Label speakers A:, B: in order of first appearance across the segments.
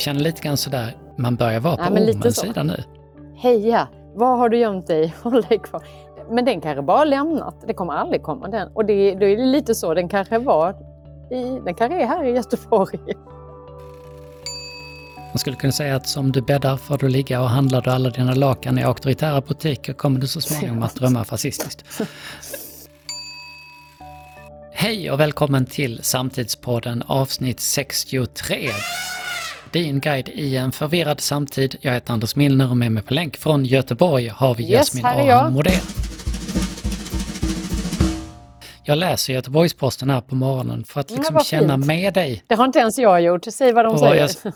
A: känner lite grann sådär, man börjar vara på
B: Ja,
A: ormens sida nu.
B: Heja! Var har du gömt dig? Håll dig kvar. Men den kanske bara har lämnat. Det kommer aldrig komma den. Och det, då är det lite så. Den kanske var i, den kanske är här i Göteborg.
A: Man skulle kunna säga att som du bäddar får du ligga och handlar du alla dina lakan i auktoritära butiker kommer du så småningom att drömma fascistiskt. Hej och välkommen till Samtidspodden avsnitt 63. Din guide i en förvirrad samtid. Jag heter Anders Milner och med mig på länk från Göteborg har vi
B: Yes,
A: Jasmin. Ahan Modén. Jag läser Göteborgs-Posten här på morgonen för att liksom känna
B: fint.
A: med dig
B: Det har inte ens jag gjort. Säg vad de
A: Och
B: säger.
A: jag-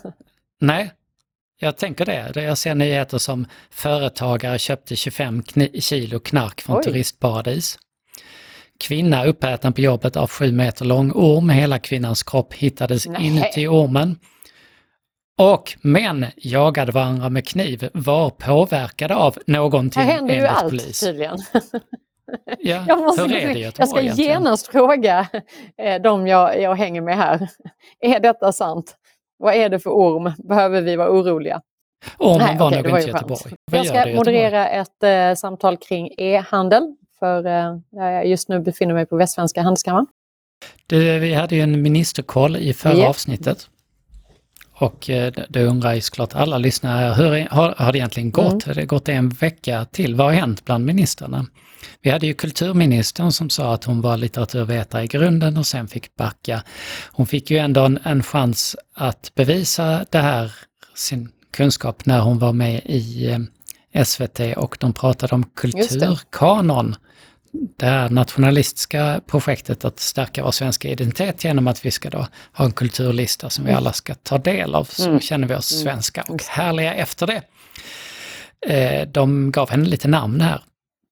A: Nej, jag tänker det. Jag ser nyheter som företagare köpte 25 kni- kilo knark från
B: Oj.
A: turistparadis. Kvinna uppäten på jobbet av sju meter lång orm. Hela kvinnans kropp hittades
B: Nej.
A: inuti ormen. Och män jagade varandra med kniv, var påverkade av någonting
B: Här händer ju
A: enligt
B: allt
A: polis.
B: tydligen.
A: Ja,
B: Jag, måste,
A: det i
B: jag ska
A: egentligen?
B: genast fråga eh, de jag, jag hänger med här. Är detta sant? Vad är det för orm? Behöver vi vara oroliga?
A: Ormen
B: Nej,
A: var nog
B: det
A: inte
B: skönt.
A: Göteborg.
B: Jag ska
A: det i
B: moderera ett eh, samtal kring e-handel. För eh, just nu befinner mig på Västsvenska handelskammaren.
A: Du, vi hade ju en ministerkoll i förra
B: Ja.
A: avsnittet. Och eh, det undrar ju såklart alla lyssnare, hur har, har det egentligen gått?
B: Mm.
A: Har det gått en vecka till? Vad har hänt bland ministrarna? Vi hade ju kulturministern som sa att hon var litteraturvetare i grunden och sen fick backa. Hon fick ju ändå en, en chans att bevisa det här, sin kunskap, när hon var med i eh, SVT och de pratade om kulturkanon det här nationalistiska projektet att stärka vår svenska identitet genom att vi ska då ha en kulturlista som vi alla ska ta del av. Så
B: Mm.
A: känner vi oss svenska och härliga efter det. Eh, de gav henne lite namn här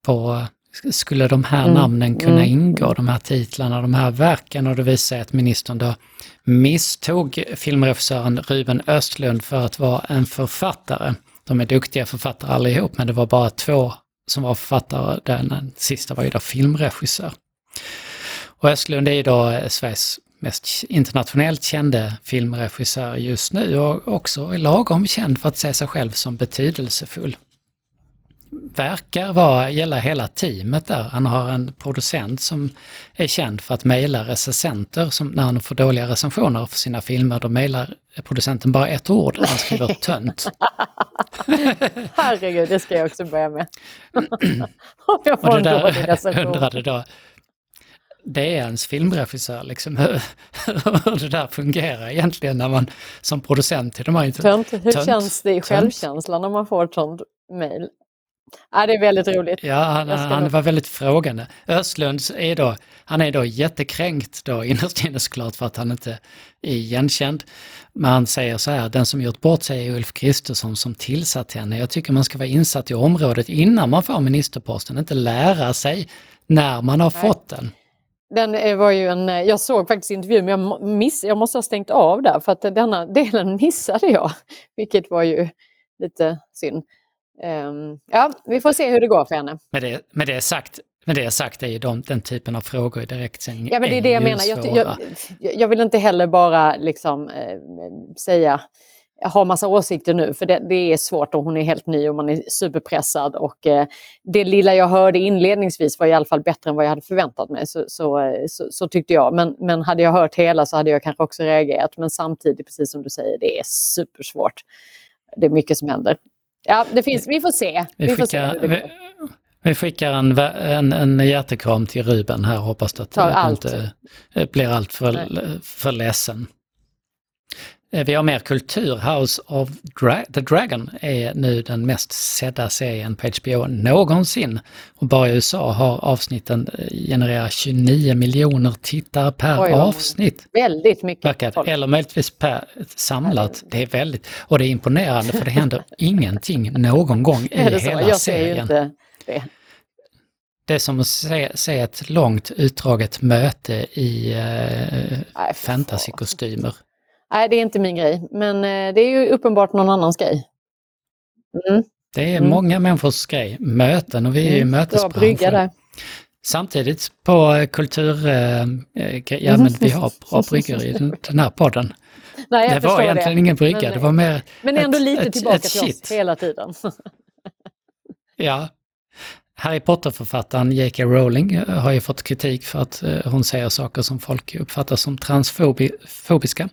A: på, skulle de här
B: Mm.
A: namnen kunna
B: Mm.
A: ingå, de här titlarna, de här verken och det visade sig att ministern då misstog filmregissören Ruben Östlund för att vara en författare. De är duktiga författare allihop, men det var bara två som var författare. Den sista var ju då filmregissör. Och Östlund är ju då eh, Sveriges mest internationellt kände filmregissör just nu och också lagom känd för att se sig själv som betydelsefull. Verkar vara, gälla hela teamet där. Han har en producent som är känd för att mejla recensenter som när han får dåliga recensioner för sina filmer, då mejlar producenten bara ett ord, han skriver tönt.
B: Herregud, det ska jag också börja med. Om jag får
A: det
B: en dålig recension.
A: undrade då, det är ens filmregissör liksom, hur, hur det där fungerar egentligen när man som producent till de här inte...
B: Tönt, hur
A: Tönt.
B: känns det i
A: Tönt.
B: självkänslan när man får ett sånt mejl? Ja, det är väldigt roligt.
A: Ja, han, han var väldigt frågande. Östlund är då, han är då jättekränkt då innerst inne såklart för att han inte är igenkänd. Men han säger så här, den som gjort bort sig är Ulf Kristersson som tillsatt henne. Jag tycker man ska vara insatt i området innan man får ministerposten, inte lära sig när man har
B: Nej.
A: fått den.
B: Den eh, var ju en, eh, jag såg faktiskt intervjun men jag, miss, jag måste ha stängt av där för att denna delen missade jag. Vilket var ju lite synd. Ehm, ja, vi får se hur det går för henne.
A: Med det, med det sagt, med det sagt är ju de, den typen av frågor i direktsändning
B: Ja men det är det jag menar. Jag, jag, jag vill inte heller bara liksom eh, säga ha massa åsikter nu för det, det är svårt och hon är helt ny och man är superpressad och eh, det lilla jag hörde inledningsvis var i alla fall bättre än vad jag hade förväntat mig. Så, så, eh, så, så tyckte jag. Men, men hade jag hört hela så hade jag kanske också reagerat. Men samtidigt, precis som du säger, det är supersvårt. Det är mycket som händer. Ja, det finns, vi får se.
A: Vi
B: Vi får se
A: skickar,
B: det
A: vi, vi skickar en, en, en hjärtekram till Ruben här, hoppas att
B: allt.
A: inte eh, blir allt för,
B: Nej.
A: för ledsen. Eh, Vi har mer kultur. House of Dra- the Dragon är nu den mest sedda serien på HBO någonsin. Och bara i USA har avsnitten eh, genererat 29 miljoner tittare per
B: Oj,
A: avsnitt.
B: Väldigt mycket
A: Verkar,
B: folk.
A: eller möjligtvis per samlat. Det är väldigt, och det är imponerande för det händer ingenting någon gång i hela serien.
B: det.
A: Det är som att se, se ett långt utdraget möte i eh, fantasykostymer.
B: Nej, det är inte min grej. Men eh, det är ju uppenbart någon annans grej. Mm.
A: Det är
B: Mm.
A: många människors grej, möten och vi är ju
B: Mm.
A: Mötesbranschen. Samtidigt på eh, kultur... Gre- ja men vi har bra bryggor i den, den här podden.
B: Nej,
A: det var egentligen ingen brygga,
B: Men-
A: det var mer
B: Men ändå
A: ett-
B: lite
A: ett-
B: tillbaka
A: ett
B: till
A: shit.
B: oss hela tiden.
A: Ja. Harry Potter-författaren J.K. Rowling har ju fått kritik för att hon säger saker som folk uppfattar som transfobiska.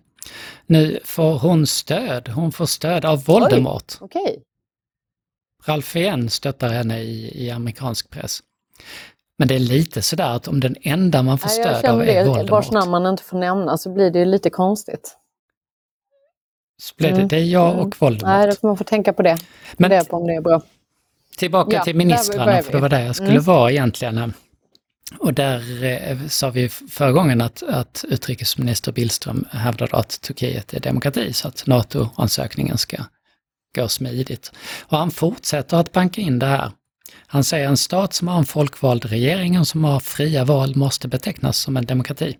A: Nu får hon stöd, hon får stöd av Voldemort.
B: Okej.
A: Ralph Fiennes stöttar henne i, i amerikansk press. Men det är lite sådär att om den enda man får stöd av är
B: det, vars
A: Voldemort.
B: namn man inte får nämna så blir det ju lite konstigt.
A: Så blir det,
B: Mm.
A: det är jag
B: Mm.
A: och Voldemort.
B: Nej, får man få tänka på det.
A: Men
B: Fundera på om det är bra.
A: Tillbaka
B: Ja,
A: till ministrarna, för det var där jag skulle
B: Mm.
A: vara egentligen. Och där eh, sa vi förra gången att, att utrikesminister Billström hävdade att Turkiet är demokrati, så att NATO-ansökningen ska gå smidigt. Och han fortsätter att banka in det här. Han säger en stat som har en folkvald regering och som har fria val måste betecknas som en demokrati.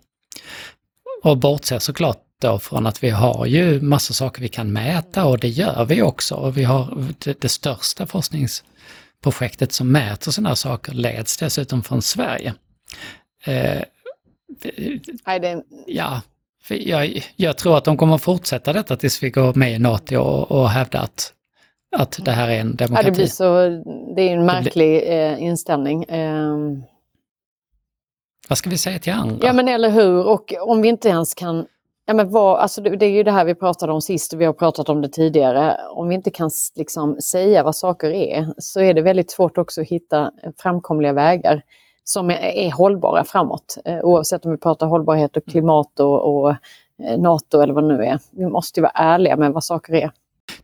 A: Och bortser såklart då från att vi har ju massa saker vi kan mäta och det gör vi också. Och vi har det, det största forskningsprojektet som mäter sådana här saker leds dessutom från Sverige. Eh, ja, jag, jag tror att de kommer fortsätta detta tills vi går med i NATO och, och hävda att, att det här är en
B: ja,
A: demokrati.
B: det blir så, det är en märklig eh, inställning. Ehm,
A: Vad ska vi säga till andra?
B: Ja men eller hur, och om vi inte ens kan... Ja, men vad, alltså det, det är ju det här vi pratade om sist och vi har pratat om det tidigare. Om vi inte kan liksom, säga vad saker är så är det väldigt svårt också att hitta framkomliga vägar som är, är hållbara framåt. Eh, oavsett om vi pratar hållbarhet och klimat och, och eh, NATO eller vad det nu är. Vi måste ju vara ärliga med vad saker är.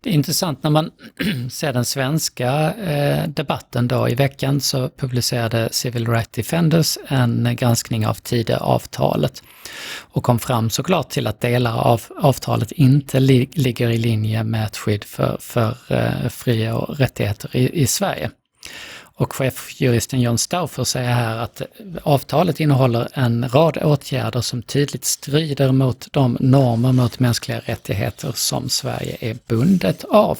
A: Det är intressant när man ser den svenska eh, debatten då. I veckan så publicerade Civil Rights Defenders en granskning av Tidöavtalet och kom fram såklart till att delar av avtalet inte li ligger i linje med ett skydd för, för eh, fria och rättigheter i, i Sverige. Och chefjuristen John Stauffer säger här att avtalet innehåller en rad åtgärder som tydligt strider mot de normer mot mänskliga rättigheter som Sverige är bundet av.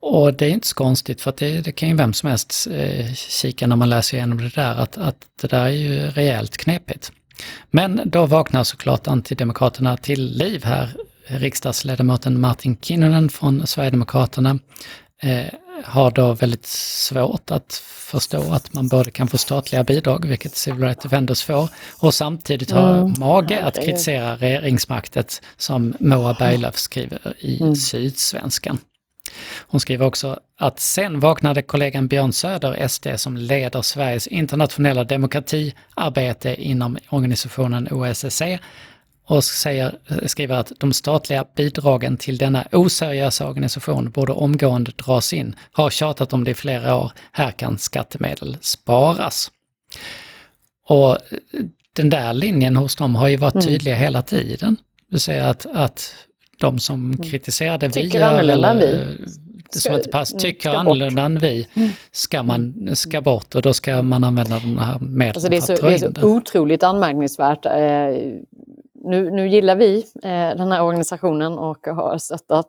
A: Och det är inte så konstigt för att det, det kan ju vem som helst eh, kika när man läser igenom det där att, att det där är ju rejält knepigt. Men då vaknar såklart antidemokraterna till liv här. Riksdagsledamoten Martin Kinnunen från Sverigedemokraterna eh, har då väldigt svårt att förstå att man både kan få statliga bidrag, vilket Civil Rights Defenders får, och samtidigt ha
B: Mm.
A: mage att kritisera regeringsmaktet som Moa Berglöf skriver i
B: Mm.
A: Sydsvenskan. Hon skriver också att sen vaknade kollegan Björn Söder, SD, som leder Sveriges internationella demokratiarbete inom organisationen OSSE och säger, skriver att de statliga bidragen till denna oseriösa organisation borde omgående dras in. Har tjatat om det i flera år. Här kan skattemedel sparas. Och den där linjen hos dem har ju varit
B: Mm.
A: tydliga hela tiden. Vill säga att, att de som kritiserade vi
B: Mm. Tycker annorlunda än vi.
A: eller, det som inte pass,
B: mm,
A: tycker
B: ska
A: annorlunda än vi
B: Mm.
A: ska man ska bort och då ska man använda de här medlen
B: Alltså det, är
A: för
B: så,
A: att dra
B: det är
A: in
B: så otroligt anmärkningsvärt. Nu, nu gillar vi eh, den här organisationen och har stöttat.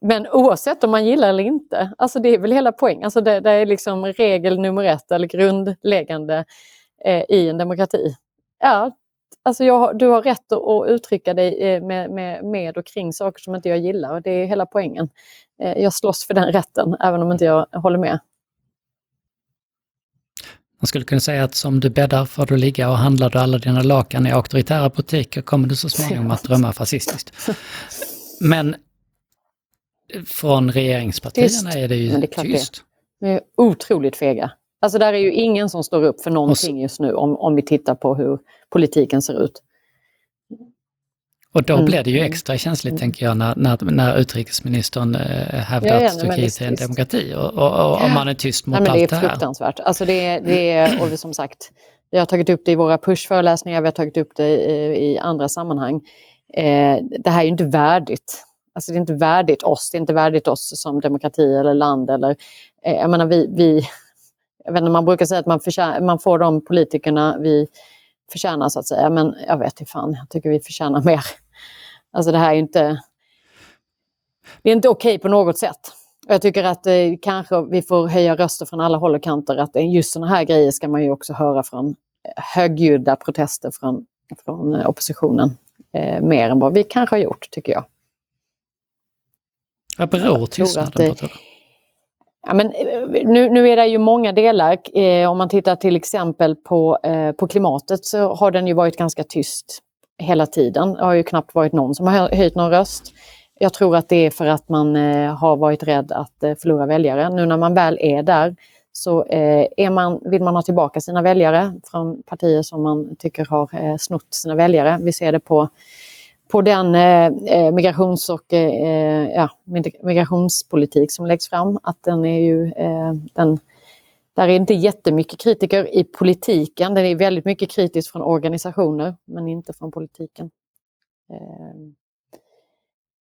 B: Men oavsett om man gillar eller inte, alltså det är väl hela poängen. Alltså det, det är liksom regel nummer ett eller grundläggande eh, i en demokrati. Ja, alltså jag, du har rätt att, att uttrycka dig eh, med, med, med och kring saker som inte jag gillar och det är hela poängen. Eh, jag slåss för den rätten även om inte jag håller med.
A: Man skulle kunna säga att som du bäddar får du ligga och handlar du alla dina lakan i auktoritära butiker kommer du så småningom att drömma fascistiskt. Men från regeringspartierna
B: Tyst.
A: är det ju
B: Men det är klart det
A: tyst.
B: De är otroligt fega. Alltså där är ju ingen som står upp för någonting just nu om, om vi tittar på hur politiken ser ut.
A: Och då
B: Mm.
A: blir det ju extra känsligt,
B: Mm.
A: tänker jag, när, när, när utrikesministern eh, hävdar
B: Ja, ja,
A: att Turkiet är en demokrati. Och, och, och om man är tyst mot
B: Nej, men det
A: allt det
B: är
A: här.
B: fruktansvärt. Alltså det, det är, och som sagt, vi har tagit upp det i våra pushföreläsningar, vi har tagit upp det i, i andra sammanhang. Eh, det här är ju inte värdigt. Alltså det är inte värdigt oss, det är inte värdigt oss som demokrati eller land. Eller, eh, jag menar, vi, vi, jag vet inte, man brukar säga att man, man får de politikerna vi förtjänar så att säga, men jag vet inte fan, jag tycker vi förtjänar mer. Alltså det här är ju inte... Det är inte okej på något sätt. Och Jag tycker att eh, kanske vi får höja röster från alla håll och kanter. Att eh, just sådana här grejer ska man ju också höra från eh, högljudda protester från, från eh, oppositionen. eh, mer än vad vi kanske har gjort, tycker jag.
A: Vad beror tystnaden på?
B: Ja, men, nu, nu är det ju många delar. Eh, om man tittar till exempel på, eh, på klimatet så har den ju varit ganska tyst hela tiden. Det har ju knappt varit någon som har höjt någon röst. Jag tror att det är för att man eh, har varit rädd att eh, förlora väljare. Nu när man väl är där så eh, är man, vill man ha tillbaka sina väljare från partier som man tycker har snott sina väljare. Vi ser det på på den eh, migrations och eh, ja, migrationspolitik som läggs fram. Att den är ju, eh, den, där är inte jättemycket kritiker i politiken. Det är väldigt mycket kritiskt från organisationer, men inte från politiken. Eh,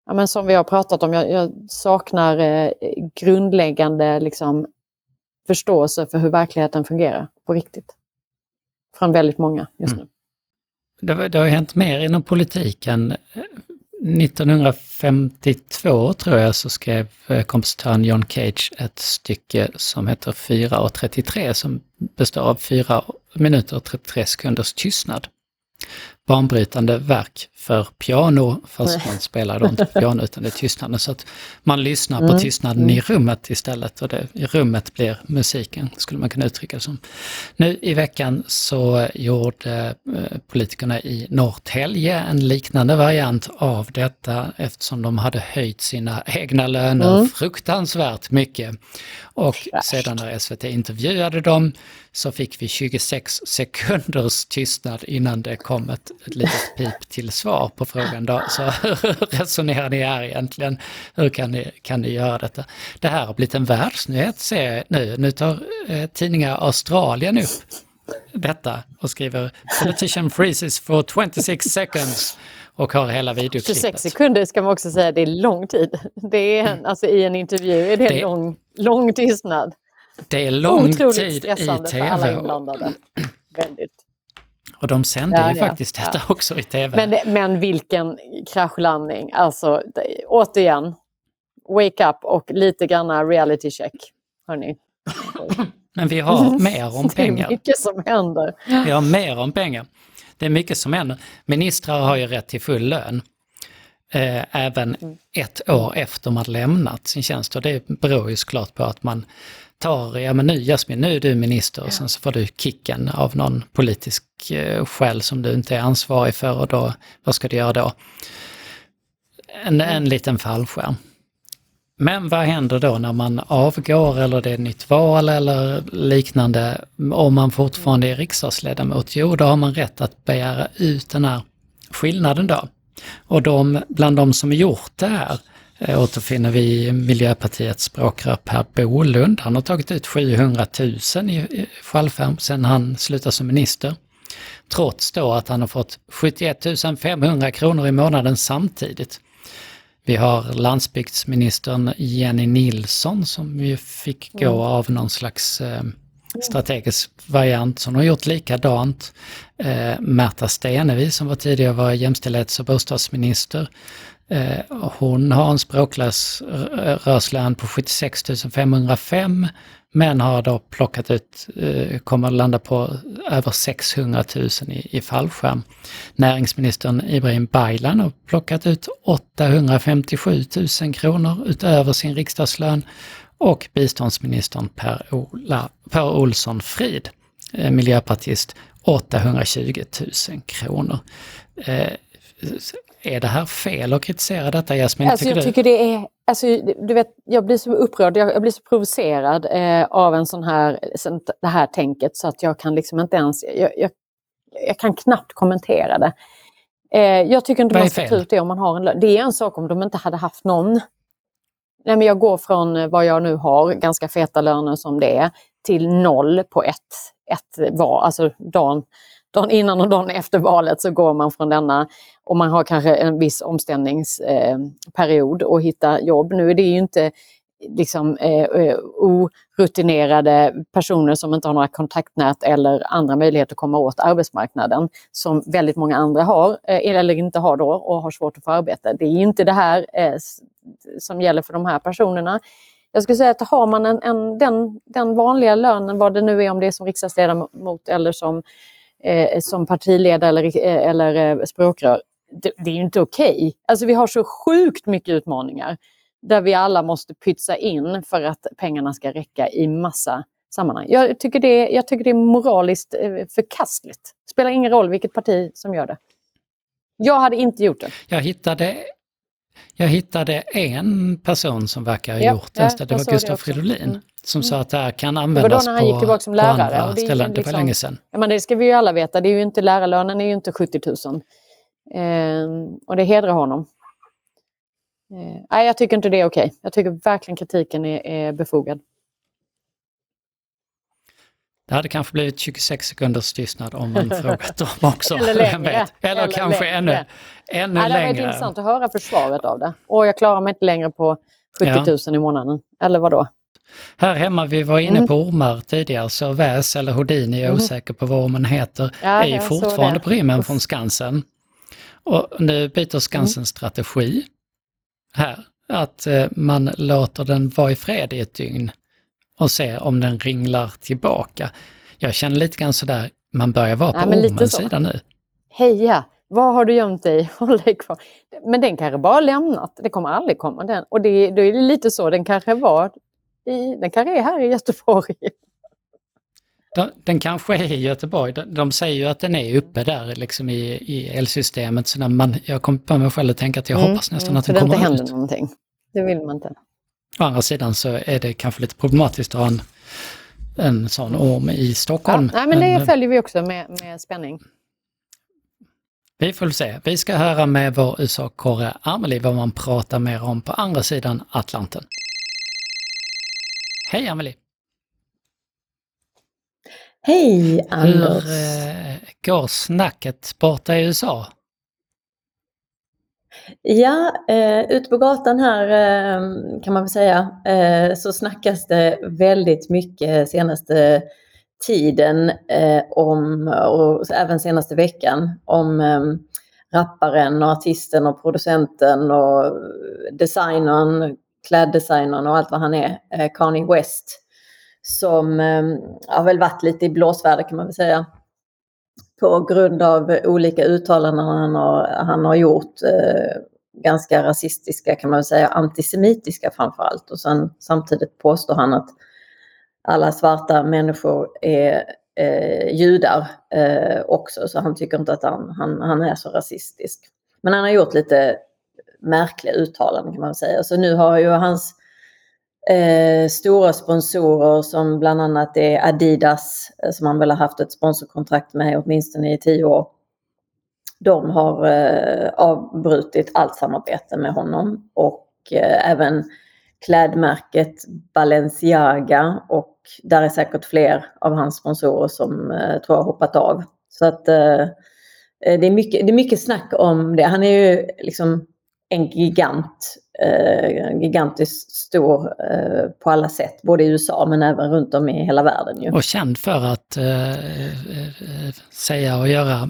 B: ja, men som vi har pratat om, jag, jag saknar eh, grundläggande liksom, förståelse för hur verkligheten fungerar på riktigt. Från väldigt många just mm. nu.
A: Mm. Det, det har hänt mer inom politiken. 1952 tror jag så skrev eh, kompositören John Cage ett stycke som heter 4.33 som består av 4 minuter och 33 sekunders tystnad banbrytande verk för piano, fast man spelar då inte piano utan det är tystnaden. Så att man lyssnar på mm. tystnaden i rummet istället och det, i rummet blir musiken, skulle man kunna uttrycka det som. Nu i veckan så gjorde eh, politikerna i Norrtälje en liknande variant av detta eftersom de hade höjt sina egna löner mm. fruktansvärt mycket. Och sedan när SVT intervjuade dem så fick vi 26 sekunders tystnad innan det kom ett, ett litet pip till svar på frågan. Då. Så hur resonerar ni här egentligen? Hur kan ni, kan ni göra detta? Det här har blivit en världsnyhet ser jag nu. Nu tar eh, tidningar Australien upp detta och skriver “Politician freezes for 26 seconds” och har hela videoklippet.
B: 26 sekunder ska man också säga, det är lång tid. Det är en, alltså i en intervju är det, det lång, lång tystnad.
A: Det är lång Otroligt tid i tv. för alla
B: inblandade. Väldigt.
A: Och de sände ja, ju ja, faktiskt detta ja. också i tv.
B: Men, men vilken kraschlandning. Alltså, det, återigen, wake up och lite granna reality check. Hörni.
A: Men vi har mer om pengar.
B: Det är mycket som händer.
A: Vi har mer om pengar. Det är mycket som händer. Ministrar har ju rätt till full lön. Eh, även mm. ett år efter man lämnat sin tjänst. Och det beror ju såklart på att man tar, ja men nu Jasmin, nu är du minister och sen så får du kicken av någon politisk eh, skäl som du inte är ansvarig för och då, vad ska du göra då? En, en liten fallskärm. Men vad händer då när man avgår eller det är nytt val eller liknande om man fortfarande är riksdagsledamot? Jo, då har man rätt att begära ut den här skillnaden då. Och de, bland de som gjort det här återfinner vi Miljöpartiets språkrör Per Bolund. Han har tagit ut 700 000 i fallskärm sedan han slutade som minister. Trots då att han har fått 71 500 kronor i månaden samtidigt. Vi har landsbygdsministern Jenny Nilsson som ju fick gå mm. av någon slags eh, Mm. strategisk variant som har gjort likadant. Eh, Märta Stenevi som var tidigare var jämställdhets och bostadsminister Eh, hon har en språkrörslön på 76 505 men har då plockat ut, eh, kommer att landa på över 600 000 i, i fallskärm. Näringsministern Ibrahim Baylan har plockat ut 857 000 kronor utöver sin riksdagslön och biståndsministern Per-Ola, Per Olsson Frid, eh, miljöpartist, 820 000 kronor är det här fel att kritisera detta Jasmin?
B: Alltså, tycker jag du? tycker det är, alltså, du vet, jag blir så upprörd, jag, jag blir så provocerad eh, av en sån här, sån, det här tänket så att jag kan liksom inte ens, jag, jag, jag kan knappt kommentera det. Eh, jag tycker inte man ska ta ut det om man har en lön. Det är en sak om de inte hade haft någon. Nej, men jag går från eh, vad jag nu har, ganska feta löner som det är, till noll på ett, ett val, alltså dagen dagen innan och dagen efter valet så går man från denna och man har kanske en viss omställningsperiod eh, och hittar jobb. Nu är det ju inte liksom eh, eh, orutinerade personer som inte har några kontaktnät eller andra möjligheter att komma åt arbetsmarknaden som väldigt många andra har eh, eller inte har då och har svårt att få arbete. Det är inte det här eh, som gäller för de här personerna. Jag skulle säga att har man en, en, den, den vanliga lönen, vad det nu är om det är som riksdagsledamot eller som eh, som partiledare eller, eh, eller eh, språkrör det, det är ju inte okej. Okay. Alltså vi har så sjukt mycket utmaningar där vi alla måste pytsa in för att pengarna ska räcka i massa sammanhang. Jag tycker det, jag tycker det är moraliskt eh, förkastligt. Spelar ingen roll vilket parti som gör det. Jag hade inte gjort det.
A: Jag hittade, jag hittade en person som verkar ha ja, gjort det. Ja, det var Gustav Fridolin. Mm. Som sa att det här kan användas på, det var då när han gick tillbaka som lärare. på andra ställen. Liksom, det var liksom- länge sedan.
B: Ja, men det ska vi ju alla veta. Det är ju inte, lärarlönen är ju inte 70 000. Eh, och det hedrar honom. Eh, nej, jag tycker inte det är okej. Okay. Jag tycker verkligen kritiken är, är befogad.
A: Det hade kanske blivit 26 sekunders tystnad om man frågat dem också.
B: Eller längre. Eller,
A: Eller kanske längre. ännu, ännu ja, det längre. Det
B: var intressant att höra försvaret av det. Och jag klarar mig inte längre på 70 000 ja. i månaden. Eller vad då?
A: Här hemma, vi var inne mm. på ormar tidigare, så Väs eller Houdini, jag är mm. osäker på vad ormen heter, ja, är ju fortfarande på rymmen från Skansen. Och nu byter Skansen mm. strategi här, att eh, man låter den vara i fred i ett dygn och se om den ringlar tillbaka. Jag känner lite grann sådär, man börjar vara på ormens sida nu.
B: Heja! Var har du gömt dig? Håll dig kvar. Men den kanske bara lämnat. Det kommer aldrig komma den. Och det, då är det lite så, den kanske var i, den kanske är här i Göteborg.
A: Den kanske är i Göteborg. De säger ju att den är uppe där liksom i, i elsystemet. Så när man, jag kom på mig själv att tänka att jag mm, hoppas nästan mm, att den kommer ut. Så det inte händer
B: någonting. Det vill man inte.
A: Å andra sidan så är det kanske lite problematiskt att ha en, en sån orm i Stockholm.
B: Ja, nej, men det men, följer vi också med, med spänning.
A: Vi får se. Vi ska höra med vår USA-korre Amelie vad man pratar mer om på andra sidan Atlanten. Hej Amelie!
C: Hej Anders!
A: Hur eh, går snacket borta i USA?
C: Ja, eh, ute på gatan här eh, kan man väl säga eh, så snackas det väldigt mycket senaste tiden om, och även senaste veckan, om rapparen och artisten och producenten och designern, kläddesignern och allt vad han är, Kanye West, som eh, har väl varit lite i blåsväder kan man väl säga på grund av olika uttalanden han har, han har gjort. Eh, ganska rasistiska kan man väl säga, antisemitiska framför allt. Och sen, samtidigt påstår han att alla svarta människor är eh, judar eh, också, så han tycker inte att han, han, han är så rasistisk. Men han har gjort lite märkliga uttalanden kan man säga. Så nu har ju hans eh, stora sponsorer som bland annat är Adidas, eh, som han väl har haft ett sponsorkontrakt med åtminstone i tio år. De har eh, avbrutit allt samarbete med honom och eh, även klädmärket Balenciaga och där är säkert fler av hans sponsorer som eh, tror jag hoppat av. Så att eh, eh, det, är mycket, det är mycket snack om det. Han är ju liksom en gigant, eh, gigantiskt stor eh, på alla sätt, både i USA men även runt om i hela världen. Ju.
A: Och känd för att eh, eh säga och göra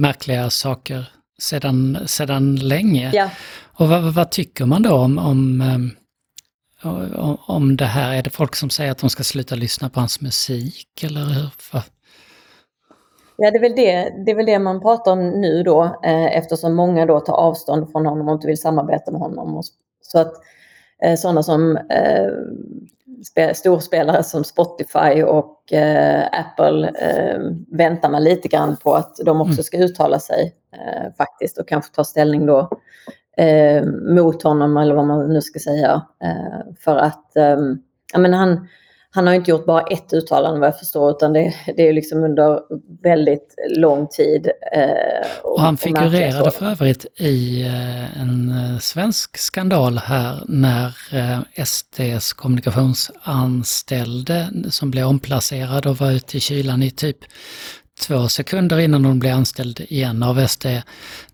A: märkliga saker sedan, sedan länge.
C: Ja.
A: Och vad, vad, tycker man då om, om, om, om det här? Är det folk som säger att de ska sluta lyssna på hans musik eller hur?
C: Ja, det är, väl det, det är väl det man pratar om nu då, eh, eftersom många då tar avstånd från honom och inte vill samarbeta med honom. Och, så att eh, sådana som eh, spe, storspelare som Spotify och eh, Apple eh, väntar man lite grann på att de också mm. ska uttala sig eh, faktiskt och kanske ta ställning då eh, mot honom eller vad man nu ska säga. för att ja, men han, han har inte gjort bara ett uttalande vad jag förstår utan det, det är liksom under väldigt lång tid.
A: Eh, och, och, han figurerade för övrigt i eh, en eh, svensk skandal här när eh, SDs kommunikationsanställde som blev omplacerad och var ute i kylan i typ två sekunder innan hon blev anställd igen av SD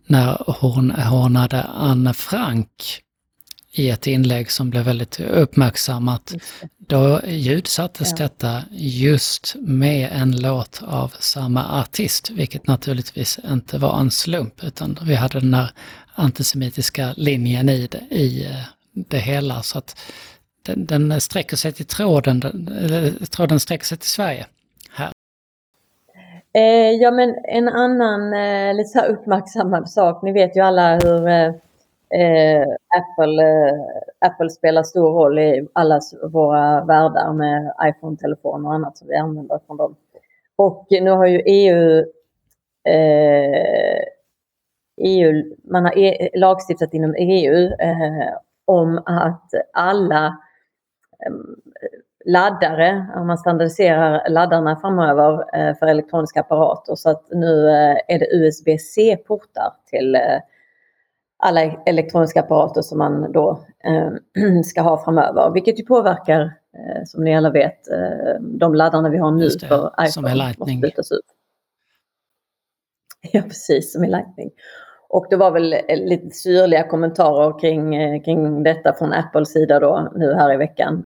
A: när hon hånade Anne Frank i ett inlägg som blev väldigt uppmärksammat. Då ljudsattes ja. detta just med en låt av samma artist, vilket naturligtvis inte var en slump, utan vi hade den här antisemitiska linjen i det, i eh, det hela. Så att den, den sträcker sig till tråden, den, tråden sträcker sig till Sverige. Här.
C: Eh, ja, men en annan eh, lite så uppmärksammad sak. Ni vet ju alla hur eh, eh Apple, eh, Apple spelar stor roll i alla våra världar med iPhone-telefoner och annat som vi använder från dem. Och nu har ju EU, EU eh, man har e lagstiftat inom EU eh, om att alla ehm, laddare, om man standardiserar laddarna framöver eh, för elektroniska apparater. Så att nu eh, är det USB-C-portar till alla elektroniska apparater som man då ska ha framöver. Vilket ju påverkar, som ni alla vet, de laddarna vi har nu det, för iPhone.
A: Som är Lightning.
C: Bytas ut. Ja, precis, som är Lightning. Och det var väl lite syrliga kommentarer kring, kring detta från Apples sida då nu här i veckan.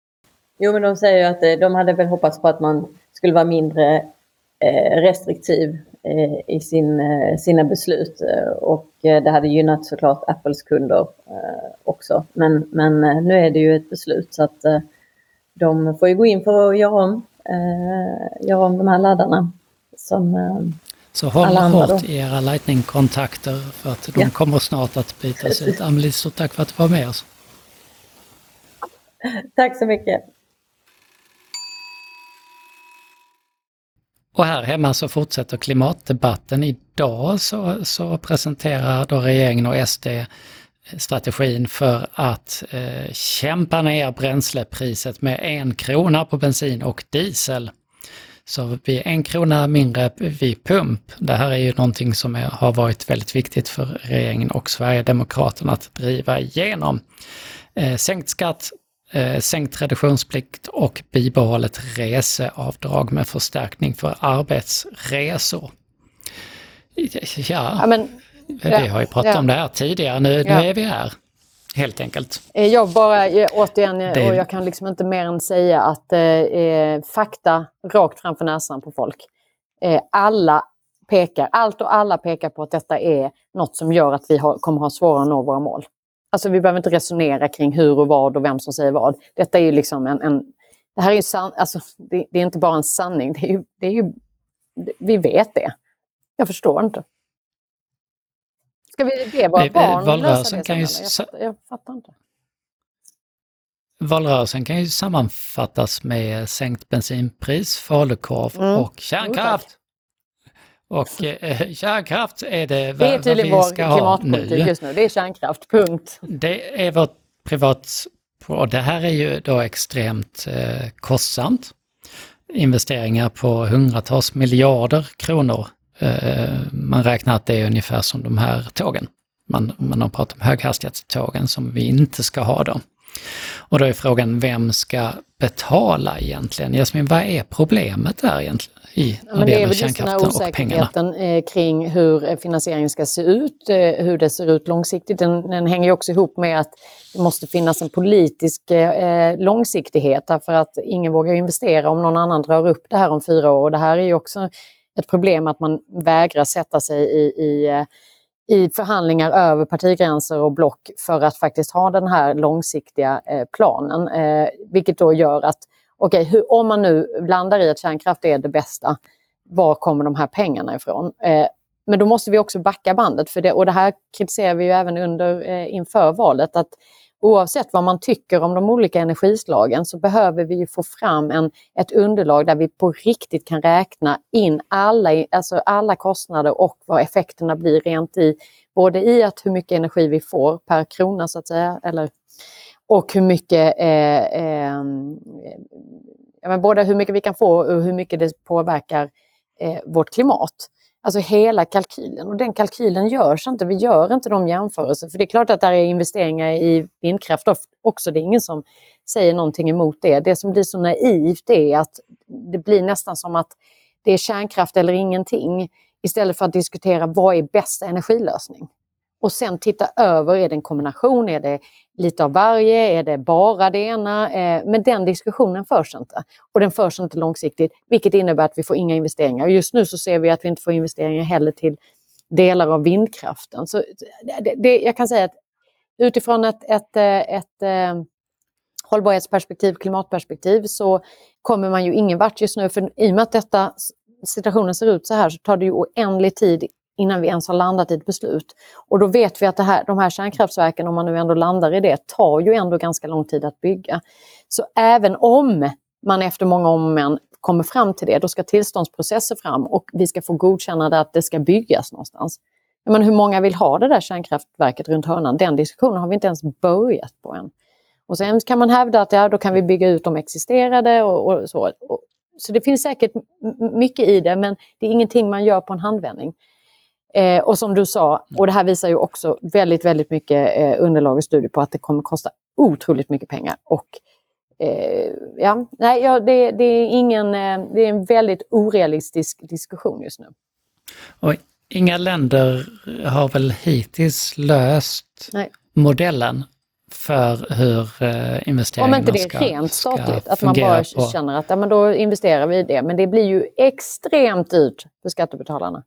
C: Jo, men de säger att eh, de hade väl hoppats på att man skulle vara mindre eh, restriktiv eh, i sin, sina beslut. Och det hade gynnat såklart Apples kunder också. Men, men nu är det ju ett beslut så att de får ju gå in för att göra om, göra om de här laddarna. Som,
A: så håll hårt i era Lightning-kontakter för att de ja. kommer snart att bytas ut. Amelie, stort tack för att du var med oss.
C: Tack så mycket.
A: Och här hemma så fortsätter klimatdebatten. Idag så, så presenterar då regeringen och SD strategin för att eh, kämpa ner bränslepriset med en krona på bensin och diesel. Så vi blir en krona mindre vid pump. Det här är ju någonting som är, har varit väldigt viktigt för regeringen och Sverigedemokraterna att driva igenom. Eh, sänkt skatt eh, sänkt reduktionsplikt och bibehållet reseavdrag med förstärkning för arbetsresor. Ja, ja men, vi har ju pratat ja. om det här tidigare, nu, ja. nu är vi här. Helt enkelt.
B: Eh, jag bara, återigen, det... och jag kan liksom inte mer än säga att eh, fakta rakt framför näsan på folk. Eh, alla pekar, allt och alla pekar på att detta är något som gör att vi har, kommer ha svårare att nå våra mål. Alltså vi behöver inte resonera kring hur och vad och vem som säger vad. Detta är ju liksom en... en det här är ju san, alltså, det, det, är inte bara en sanning, det är ju, det är ju, vi vet det. Jag förstår inte. Ska vi be våra barn
A: valrörelsen
B: lösa
A: det kan ju,
B: jag, jag fattar inte.
A: Valrörelsen kan ju sammanfattas med sänkt bensinpris, falukorv mm. och kärnkraft. Och eh, kärnkraft är det,
B: det är tydligen vår klimatpolitik just nu. Det är kärnkraft, punkt.
A: Det är vårt privat... Och det här är ju då extremt eh, kostsamt. Investeringar på hundratals miljarder kronor. Eh, man räknar att det är ungefär som de här tågen. Man, man har pratat om höghastighetstågen som vi inte ska ha då. Och då är frågan, vem ska betala egentligen? Jasmin, vad är problemet där egentligen? i när det, gäller kärnkraften och pengarna.
B: Är osäkerheten kring hur eh, finansieringen ska se ut, eh, hur det ser ut långsiktigt. Den, den hänger också ihop med att det måste finnas en politisk eh, långsiktighet därför att ingen vågar investera om någon annan drar upp det här om fyra år. Och det här är ju också ett problem att man vägrar sätta sig i, i eh, i förhandlingar över partigränser och block för att faktiskt ha den här långsiktiga eh, planen. Eh, vilket då gör att okej, okay, om man nu landar i att kärnkraft är det bästa, var kommer de här pengarna ifrån? Eh, men då måste vi också backa bandet, för det, och det här kritiserar vi ju även under, eh, inför valet, att oavsett vad man tycker om de olika energislagen så behöver vi få fram en, ett underlag där vi på riktigt kan räkna in alla, alltså alla kostnader och vad effekterna blir rent i, både i att hur mycket energi vi får per krona så att säga, eller och hur mycket, eh, eh, ja, men både hur mycket vi kan få och hur mycket det påverkar eh, vårt klimat. Alltså hela kalkylen. Och den kalkylen görs inte. Vi gör inte de jämförelser. För det är klart att det är investeringar i vindkraft också. Det är ingen som säger någonting emot det. Det som blir så naivt är att det blir nästan som att det är kärnkraft eller ingenting. Istället för att diskutera vad är bästa energilösning och sen titta över, är det en kombination, är det lite av varje, är det bara det ena? Eh, men den diskussionen förs inte. Och den förs inte långsiktigt, vilket innebär att vi får inga investeringar. Just nu så ser vi att vi inte får investeringar heller till delar av vindkraften. Så det, det, jag kan säga att utifrån ett, ett, eh, ett, ett hållbarhetsperspektiv, klimatperspektiv, så kommer man ju ingen vart just nu. För i och med att detta situationen ser ut så här så tar det ju oändlig tid innan vi ens har landat i ett beslut. Och då vet vi att det här, de här kärnkraftverken, om man nu ändå landar i det, tar ju ändå ganska lång tid att bygga. Så även om man efter många om och men kommer fram till det, då ska tillståndsprocesser fram och vi ska få godkännande att det ska byggas någonstans. Men hur många vill ha det där kärnkraftverket runt hörnan? Den diskussionen har vi inte ens börjat på än. Och sen kan man hävda att ja, då kan vi bygga ut de existerade och, och så. Och, så det finns säkert mycket i det, men det är ingenting man gör på en handvändning. Eh, och som du sa, och det här visar ju också väldigt, väldigt mycket eh, underlag och studier på att det kommer kosta otroligt mycket pengar. Och eh, ja, nej, ja, det, det, är ingen, eh, det är en väldigt orealistisk diskussion just nu.
A: Och inga länder har väl hittills löst nej. modellen för hur uh, investeringarna
B: Om inte det är rent statligt, att man bara på... känner att ja, men då investerar vi i det. Men det blir ju extremt dyrt för skattebetalarna.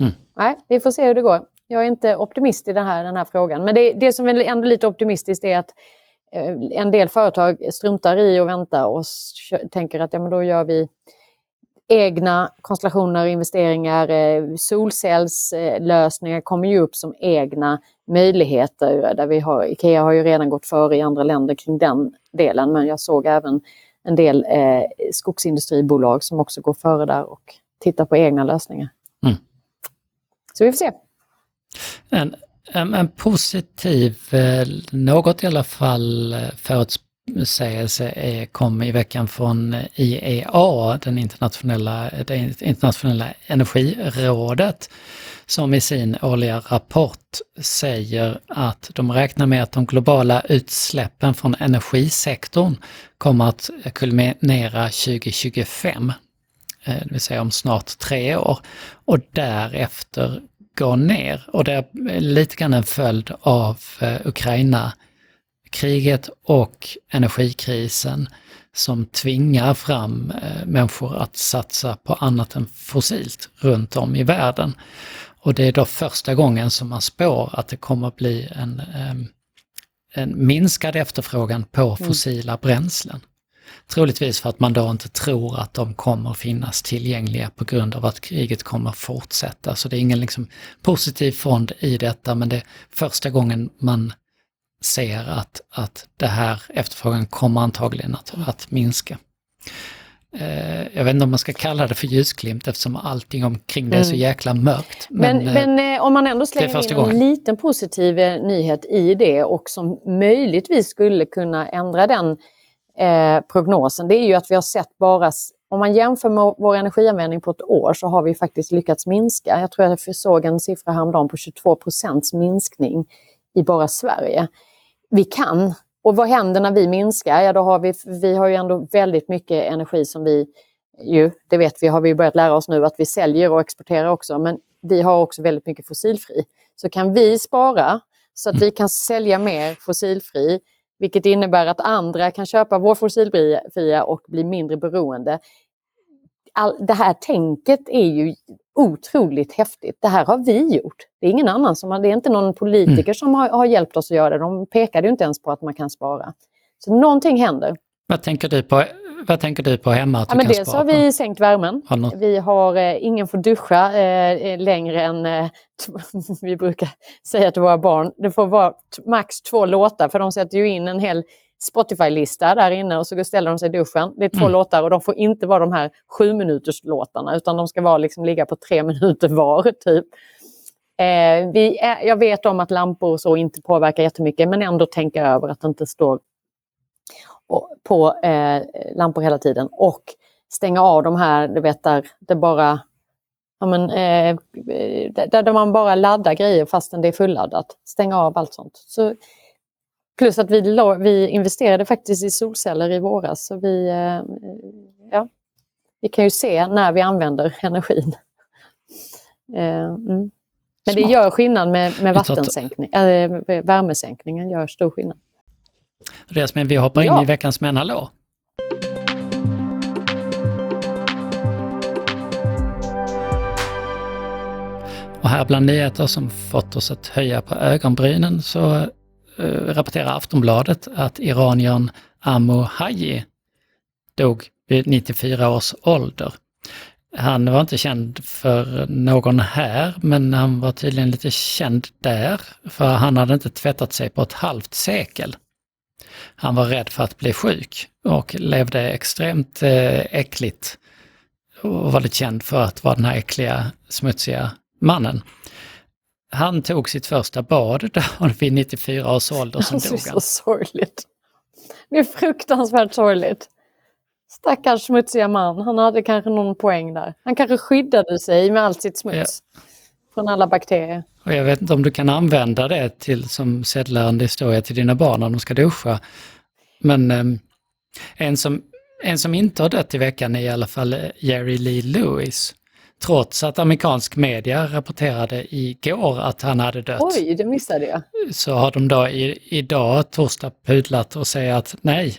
B: Mm. Nej, vi får se hur det går. Jag är inte optimist i den här, den här frågan. Men det, det som är ändå lite optimistiskt är att eh, en del företag struntar i och väntar och tänker att ja, men då gör vi egna konstellationer, investeringar, eh, solcellslösningar kommer ju upp som egna möjligheter. Eh, där vi har, Ikea har ju redan gått före i andra länder kring den delen men jag såg även en del eh, skogsindustribolag som också går före där och tittar på egna lösningar. Så vi får se.
A: En, en, en positiv, eh, något i alla fall eh, förutsägelse kom i veckan från eh, IEA, den internationella, det internationella energirådet, som i sin årliga rapport säger att de räknar med att de globala utsläppen från energisektorn kommer att kulminera 2025 det vill säga om snart tre år, och därefter gå ner. Och det är lite grann en följd av eh, Ukraina-kriget och energikrisen som tvingar fram eh, människor att satsa på annat än fossilt runt om i världen. Och det är då första gången som man spår att det kommer att bli en, en minskad efterfrågan på mm. fossila bränslen. Troligtvis för att man då inte tror att de kommer finnas tillgängliga på grund av att kriget kommer fortsätta. Så det är ingen liksom positiv fond i detta, men det är första gången man ser att, att det här efterfrågan kommer antagligen att, att minska. Eh, jag vet inte om man ska kalla det för ljusglimt eftersom allting omkring det är så mm. jäkla mörkt.
B: Men, men, eh, men eh, om man ändå slänger in gången. en liten positiv nyhet i det och som möjligtvis skulle kunna ändra den eh, prognosen, det är ju att vi har sett bara, om man jämför med vår energianvändning på ett år så har vi faktiskt lyckats minska. Jag tror att jag såg en siffra häromdagen på 22 procents minskning i bara Sverige. Vi kan. Och vad händer när vi minskar? Ja, då har vi, vi har ju ändå väldigt mycket energi som vi ju, det vet vi, har vi börjat lära oss nu att vi säljer och exporterar också, men vi har också väldigt mycket fossilfri. Så kan vi spara så att vi kan sälja mer fossilfri vilket innebär att andra kan köpa vår fossilfria och bli mindre beroende. All, det här tänket är ju otroligt häftigt. Det här har vi gjort. Det är ingen annan som har, det är inte någon politiker mm. som har, har, hjälpt oss att göra det. De pekade ju inte ens på att man kan spara. Så någonting händer.
A: Vad tänker du på, vad tänker du på hemma att
B: ja,
A: du
B: men
A: kan
B: dels spara har vi sänkt värmen. Har vi har, eh, ingen får duscha eh, längre än, eh, vi brukar säga till våra barn, det får vara max två låtar för de sätter ju in en hel Spotify-lista där inne och så ställer de sig i duschen. Det är två mm. låtar och de får inte vara de här sju minuters låtarna utan de ska vara, liksom, ligga på tre minuter var. typ. Eh, vi är, jag vet om att lampor och så inte påverkar jättemycket men ändå tänka över att det inte står på eh, lampor hela tiden och stänga av de här, du vet där det bara ja, men, eh, där, där man bara laddar grejer fastän det är fulladdat. Stänga av allt sånt. Så, plus att vi, vi investerade faktiskt i solceller i våras. Så vi, eh, ja, vi kan ju se när vi använder energin. Eh, mm. Men det gör skillnad med, med vattensänkning, äh, värmesänkningen gör stor skillnad.
A: Resmen, vi hoppar ja. in i veckans Men hallå. Och här bland nyheter som fått oss att höja på ögonbrynen så uh, rapporterar Aftonbladet att iraniern Amo Haji dog vid 94 års ålder. Han var inte känd för någon här, men han var tydligen lite känd där, för han hade inte tvättat sig på ett halvt sekel. Han var rädd för att bli sjuk och levde extremt eh, äckligt och var lite känd för att vara den här äckliga, smutsiga mannen. Han tog sitt första bad vid 94 års ålder, sen
B: Alltså,
A: dog han.
B: så sorgligt. Det är fruktansvärt sorgligt. Stackars smutsiga man, han hade kanske någon poäng där. Han kanske skyddade sig med allt sitt smuts. Från alla bakterier.
A: Och jag vet inte om du kan använda det till som sedlärande historia till dina barn när de ska duscha. Men eh, en, som, en som inte har dött i veckan är i alla fall eh, Jerry Lee Lewis. Trots att amerikansk media rapporterade igår att han hade dött.
B: Oj, det missade jag.
A: Så har de då i, idag, torsdag, pudlat och säger att nej,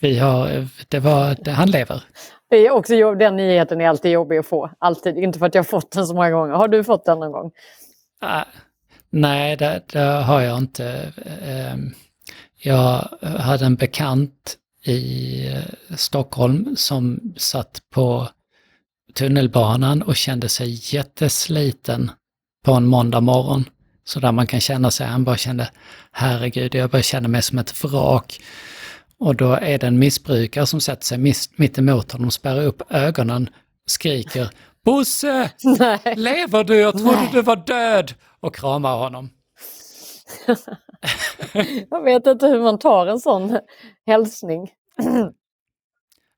A: vi har, det var, det, han lever.
B: Det är också, den nyheten är alltid jobbig att få. Alltid. Inte för att jag har fått den så många gånger. Har du fått den någon gång?
A: Ah, nej, det, det har jag inte. Ehm, jag hade en bekant i eh, Stockholm som satt på tunnelbanan och kände sig jättesliten på en måndag morgon. Så där man kan känna sig, han bara kände, herregud, jag börjar känna mig som ett vrak. Och då är det en missbrukare som sätter sig mitt emot honom, spärrar upp ögonen, skriker Bosse!
B: Nej.
A: Lever du? Jag trodde
B: Nej.
A: du var död! Och kramar honom.
B: Jag vet inte hur man tar en sån hälsning.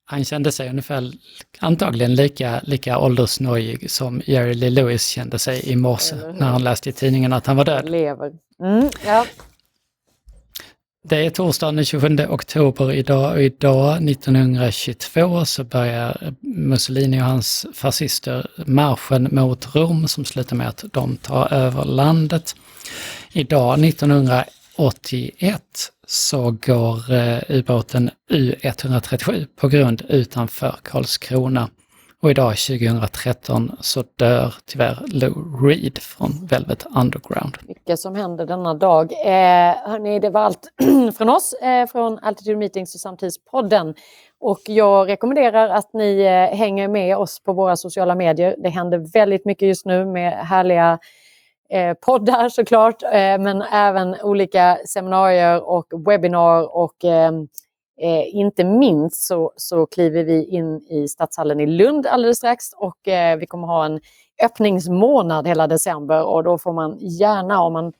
A: Han kände sig ungefär antagligen lika, lika åldersnojig som Jerry Lee Lewis kände sig i morse när han läste i tidningen att han var död.
B: Lever. Mm, ja.
A: Det är torsdagen den 27 oktober idag och idag 1922 så börjar Mussolini och hans fascister marschen mot Rom som slutar med att de tar över landet. Idag 1981 så går eh, ubåten U137 på grund utanför Karlskrona. Och idag 2013 så dör tyvärr Lou Reed från Velvet Underground.
B: Mycket som händer denna dag. Eh, hörni, det var allt från oss, eh, från Altitude Meetings och Samtidspodden. Och jag rekommenderar att ni eh, hänger med oss på våra sociala medier. Det händer väldigt mycket just nu med härliga eh, poddar såklart, eh, men även olika seminarier och webbinar och eh, eh, inte minst så, så kliver vi in i Stadshallen i Lund alldeles strax och eh, vi kommer ha en öppningsmånad hela december och då får man gärna om man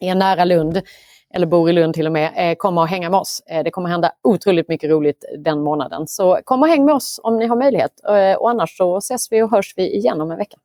B: är nära Lund eller bor i Lund till och med, eh, komma och hänga med oss. Eh, det kommer hända otroligt mycket roligt den månaden. Så kom och häng med oss om ni har möjlighet. Eh, och annars så ses vi och hörs vi igen om en vecka.